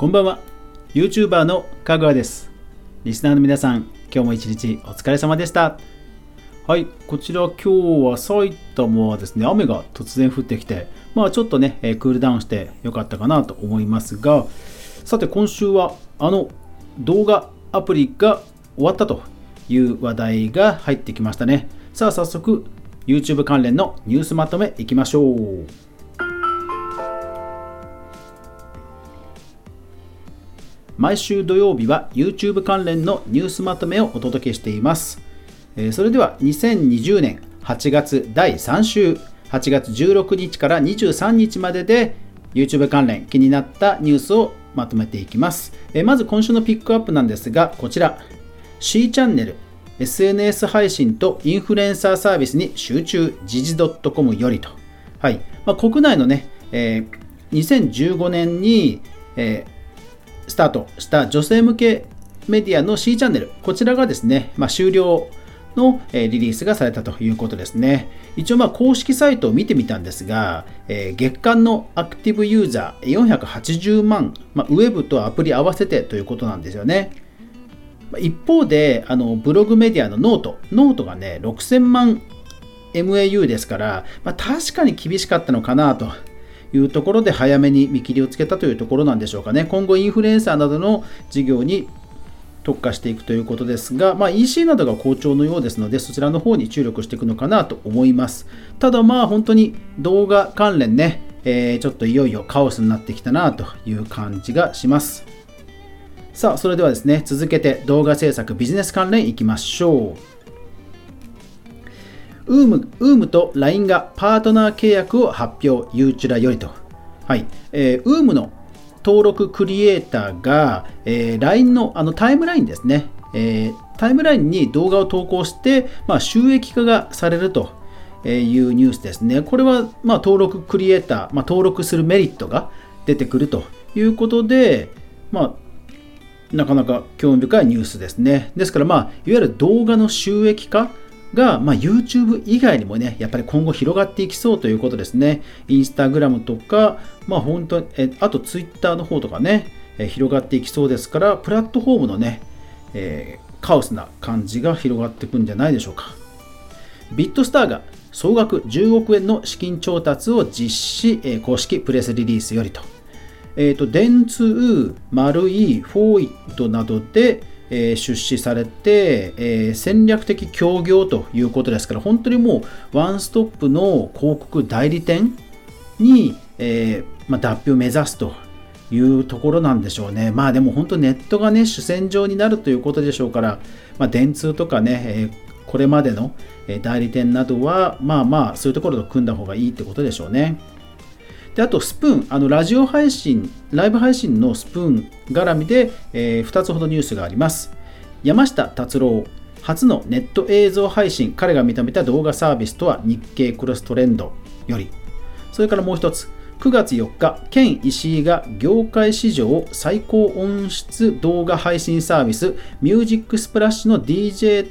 こんばんは。YouTuber のかぐわです。リスナーの皆さん今日も一日お疲れ様でした。はいこちら今日は埼玉はですね雨が突然降ってきてまあちょっとね、え、クールダウンしてよかったかなと思いますがさて今週はあの動画アプリが終わったという話題が入ってきましたね。さあ早速 YouTube 関連のニュースまとめいきましょう。毎週土曜日は YouTube 関連のニュースまとめをお届けしています。それでは2020年8月第3週、8月16日から23日までで YouTube 関連気になったニュースをまとめていきます。まず今週のピックアップなんですが、こちら C チャンネル SNS 配信とインフルエンサーサービスに集中時事 .com よりと。はいまあ、国内のね、えー、2015年に、えースタートした女性向けメディアの C チャンネル、こちらがですね、まあ、終了のリリースがされたということですね。一応、まあ公式サイトを見てみたんですが、え、月間のアクティブユーザー480万、まあ、ウェブとアプリ合わせてということなんですよね。一方で、あのブログメディアのノート、ノートがね、6000万 MAU ですから、まあ、確かに厳しかったのかなというところで早めに見切りをつけたというところなんでしょうかね。今後インフルエンサーなどの事業に特化していくということですが、まあ、EC などが好調のようですので、そちらの方に注力していくのかなと思います。ただまあ本当に動画関連ね、えー、ちょっといよいよカオスになってきたなという感じがします。さあ、それではですね、続けて動画制作ビジネス関連いきましょう。ウームウームと LINE がパートナー契約を発表、ユーチュラよりと。はい。えー、ウームの登録クリエイターが、えー、LINE のあのタイムラインですね、えー、タイムラインに動画を投稿して、まあ、収益化がされるというニュースですね。これは、まあ、登録クリエイター、まあ、登録するメリットが出てくるということで、まあ、なかなか興味深いニュースですね。ですから、まあ、いわゆる動画の収益化が、まあ、YouTube 以外にもね、やっぱり今後広がっていきそうということですね。インスタグラムとか、まあ本当えあと Twitter の方とかね、え広がっていきそうですから、プラットフォームのね、えー、カオスな感じが広がっていくんじゃないでしょうか。ビットスターが総額10億円の資金調達を実施、え、公式プレスリリースよりと。えっ、ー、と、電通、丸い、フォーイットなどで、えー出資されて、え戦略的協業ということですから本当にもうワンストップの広告代理店に、えま脱皮を目指すというところなんでしょうね。まあでも本当ネットがね主戦場になるということでしょうから、まあ、電通とかね、えこれまでの代理店などはまあまあそういうところと組んだ方がいいってことでしょうね。であとスプーンあのラジオ配信ライブ配信のスプーン絡みで、えー、2つほどニュースがあります。山下達郎初のネット映像配信彼が認めた動画サービスとは日経クロストレンドより。それからもう一つ9月4日、ケン石井が業界史上最高音質動画配信サービスミュージックスプラッシュの DJ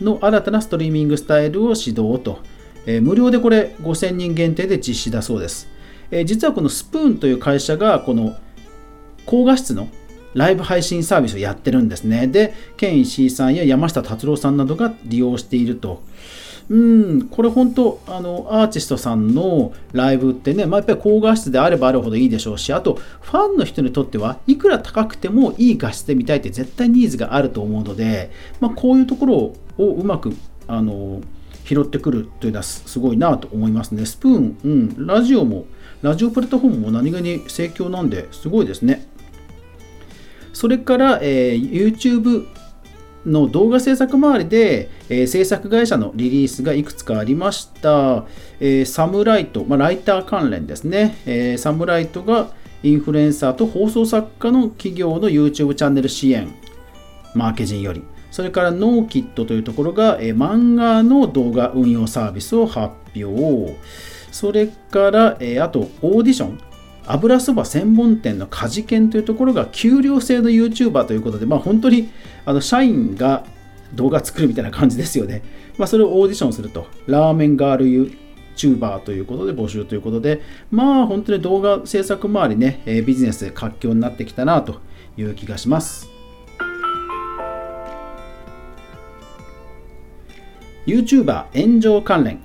の新たなストリーミングスタイルを指導と、えー、無料でこれ5000人限定で実施だそうです。え、実はこのスプーンという会社がこの高画質のライブ配信サービスをやってるんですね。で、ケン石井さんや山下達郎さんなどが利用していると。うん、これ本当、あの、アーティストさんのライブってね、まあ、やっぱり高画質であればあるほどいいでしょうし、あと、ファンの人にとっては、いくら高くてもいい画質で見たいって絶対ニーズがあると思うので、まあ、こういうところをうまく、あの、拾ってくるというのはすごいなと思いますね。スプーン、うん、ラジオもラジオプラットフォームも何気に盛況なんですごいですね。それから、えー、YouTube の動画制作周りで、えー、制作会社のリリースがいくつかありました。えー、サムライト、まあ、ライター関連ですね。えー、サムライトがインフルエンサーと放送作家の企業の YouTube チャンネル支援、マーケジンより。それからノーキットというところが、え、漫画の動画運用サービスを発表。それから、え、あとオーディション油そば専門店のカジケンというところが給料制の YouTuber ということで、まあ、本当にあの社員が動画作るみたいな感じですよね。まあ、それをオーディションすると。ラーメンガール VTuber ということで募集ということで、まあ本当に動画制作周りね、ビジネスで活況になってきたなという気がします。YouTuber 炎上関連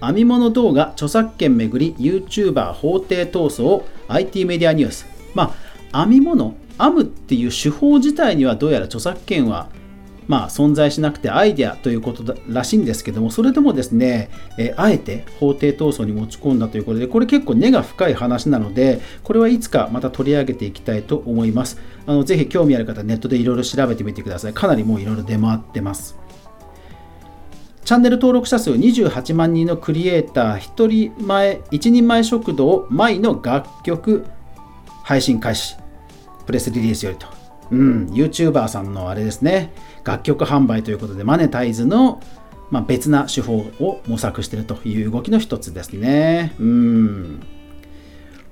編み物動画著作権めぐり YouTuber 法廷闘争 IT メディアニュースまあ編み物編むっていう手法自体にはどうやら著作権はまあ、存在しなくてアイデアということらしいんですけども、それでもですね、えー、あえて法廷闘争に持ち込んだということで、これ結構根が深い話なので、これはいつかまた取り上げていきたいと思います。あのぜひ興味ある方、ネットでいろいろ調べてみてください。かなりもういろいろ出回ってます。チャンネル登録者数28万人のクリエイター1人前、1人前食堂舞の楽曲配信開始。プレスリリースよりと。うん、YouTuber さんのあれですね、楽曲販売ということで、マネタイズの、まあ、別な手法を模索しているという動きの一つですね。うん。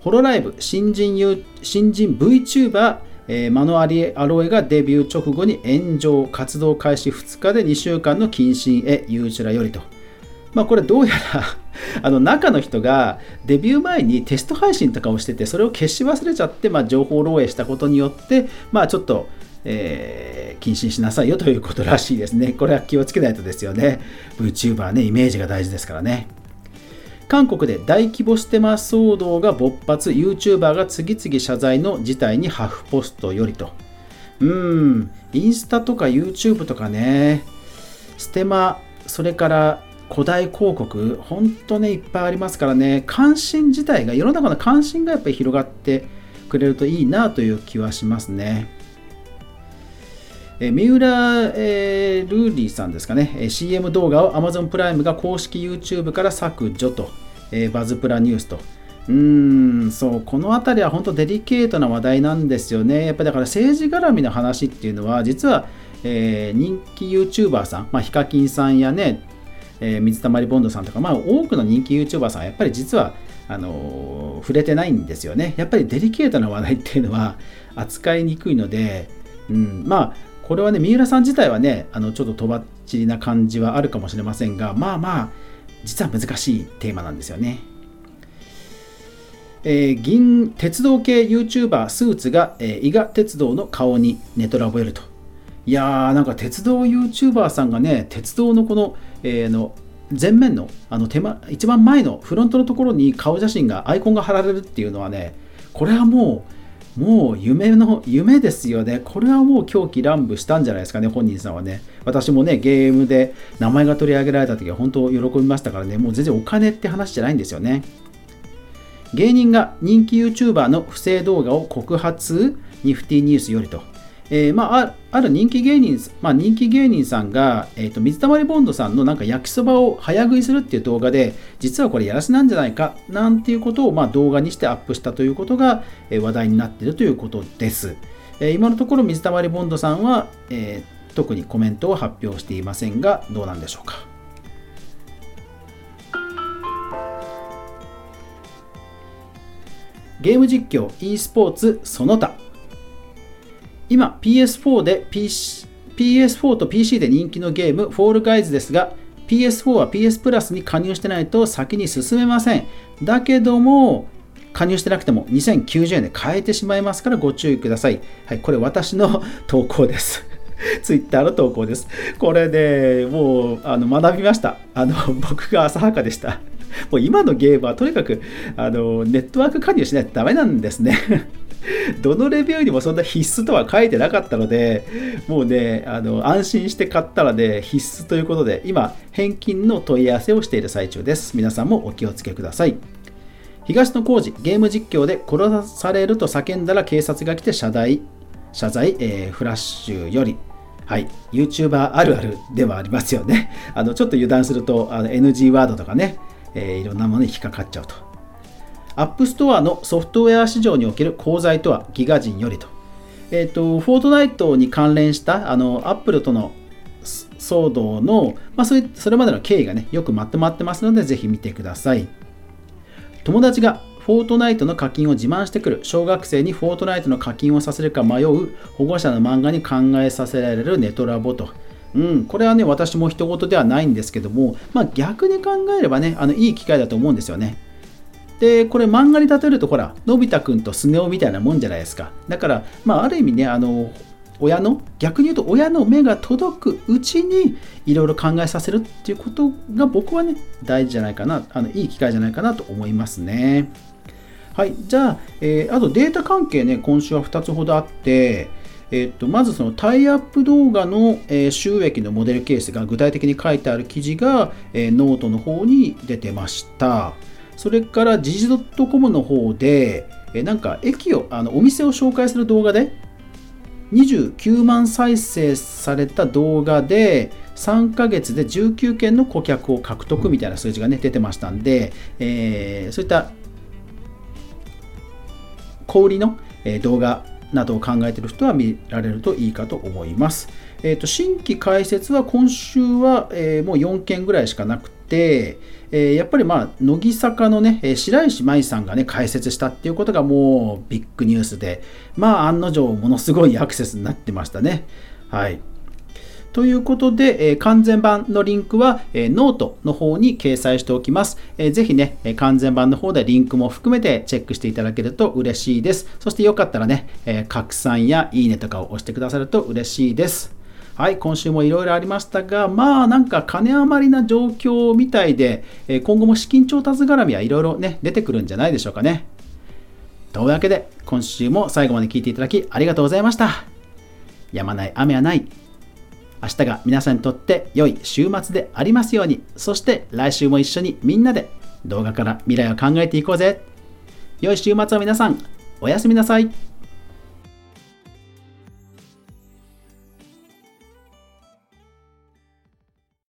ホロライブ、新人新人 VTuber えー、マノアリアロエがデビュー直後に炎上、活動開始2日で2週間の謹慎へ、ユーチュラよりと。まあ、これどうやら あの中の人がデビュー前にテスト配信とかをしてて、それを消し忘れちゃって、まあ、情報漏洩したことによって、まあ、ちょっと、えー、謹慎しなさいよということらしいですね。これは気をつけないとですよね。VTuber ね、イメージが大事ですからね。韓国で大規模ステマ騒動が勃発 YouTuber が次々謝罪の事態にハフポストよりと。うんインスタとか YouTube とかね。ステマそれから古代広告本当ねいっぱいありますからね。関心自体が世の中の関心がやっぱり広がってくれるといいなという気はしますね。え三浦、えー、ルーリーさんですかね、え CM 動画を Amazon プライムが公式 YouTube から削除と、えー、バズプラニュースと。うーん、そう、この辺りは本当デリケートな話題なんですよね。やっぱりだから政治絡みの話っていうのは、実は、えー、人気 YouTuber さん、まあ、ヒカキンさんやね、えー、水溜りボンドさんとか、まあ、多くの人気 YouTuber さんはやっぱり実はあの触れてないんですよね。やっぱりデリケートな話題っていうのは扱いにくいので、うん、まあこれはね、三浦さん自体はね、あのちょっととばっちりな感じはあるかもしれませんが、まあまあ、実は難しいテーマなんですよね。えー、銀鉄道系 YouTuber スーツが、えー、伊賀鉄道の顔にネトラボえると。いやー、なんか鉄道 YouTuber さんがね、鉄道のこの、えー、の前面のあの手間一番前のフロントのところに顔写真がアイコンが貼られるっていうのはねこれはもうもう夢の夢ですよね。これはもう狂気乱舞したんじゃないですかね、本人さんはね。私もね、ゲームで名前が取り上げられた時は本当喜びましたからね、もう全然お金って話じゃないんですよね。芸人が人気 YouTuber の不正動画を告発？ニフティニュースよりと。えー、まあ、ある人気芸人、まあ、人気芸人さんが、えーと、水溜りボンドさんのなんか焼きそばを早食いするっていう動画で、実はこれやらせなんじゃないかなんていうことを、まあ、動画にしてアップしたということが、えー、話題になっているということです。えー、今のところ水溜りボンドさんは、えー、特にコメントを発表していませんが、どうなんでしょうか。ゲーム実況 e スポーツその他今 PS4 で PC PS4 と PC で人気のゲーム、フォールガイズですが、PS4 は PS プラスに加入してないと先に進めません。だけども、加入してなくても2090円で買えてしまいますからご注意ください。はい、これ私の 投稿です。ツイッターの投稿です。これで、ね、もうあの学びました。あの僕が浅はかでした。もう今のゲームはとにかくあのネットワーク加入しないとダメなんですね。どのレビューにもそんな必須とは書いてなかったので、もうね、あの安心して買ったらね、必須ということで、今、返金の問い合わせをしている最中です。皆さんもお気をつけください。東野幸治、ゲーム実況で殺されると叫んだら警察が来て謝罪、謝罪、えー、フラッシュより、はい、YouTuber あるあるではありますよね。あのちょっと油断するとあの NG ワードとかね、えー、いろんなものに引っかかっちゃうと。アップストアのソフトウェア市場における功罪とは GIGAZINE よりと。えっ、ー、と、フォートナイトに関連したあのアップルとの騒動の、まあ、それそれまでの経緯がね、よくまとまってますので、ぜひ見てください。友達がフォートナイトの課金を自慢してくる小学生にフォートナイトの課金をさせるか迷う保護者の漫画に考えさせられるネトラボと。うん、これはね、私も一言ではないんですけども、まあ、逆に考えればね、あのいい機会だと思うんですよね。で、これ漫画に例えると、ほら、のび太くんとスネ夫みたいなもんじゃないですか。だから、まあ、ある意味ね、あの、親の、逆に言うと親の目が届くうちに、いろいろ考えさせるっていうことが僕はね、大事じゃないかな、あのいい機会じゃないかなと思いますね。はい、じゃあ、えー、あとデータ関係ね、今週は2つほどあって、えっと、まずそのタイアップ動画の、え、収益のモデルケースが具体的に書いてある記事が、え、ノートの方に出てました。それから時事 .com の方で、え、なんか駅を、あのお店を紹介する動画で、29万再生された動画で3ヶ月で19件の顧客を獲得みたいな数字が、ね、出てましたんで、えー、そういった小売りの動画などを考えている人は見られるといいかと思います。えーと、新規開設は今週は、えー、もう4件ぐらいしかなくて、えー、やっぱりまあ乃木坂のね、白石麻衣さんがね開設したっていうことがもうビッグニュースで、まあ案の定ものすごいアクセスになってましたね。はい。ということで、え、完全版のリンクは、え、ノートの方に掲載しておきます。えー、ぜひね、完全版の方でリンクも含めてチェックしていただけると嬉しいです。そしてよかったらね、え、拡散やいいねとかを押してくださると嬉しいです。はい、今週もいろいろありましたが、まあなんか金余りな状況みたいで、え今後も資金調達絡みはいろいろね、出てくるんじゃないでしょうかね。というわけで、今週も最後まで聞いていただきありがとうございました。やまない雨はない。明日が皆さんにとって良い週末でありますように、そして来週も一緒にみんなで動画から未来を考えていこうぜ。良い週末を皆さん、おやすみなさい。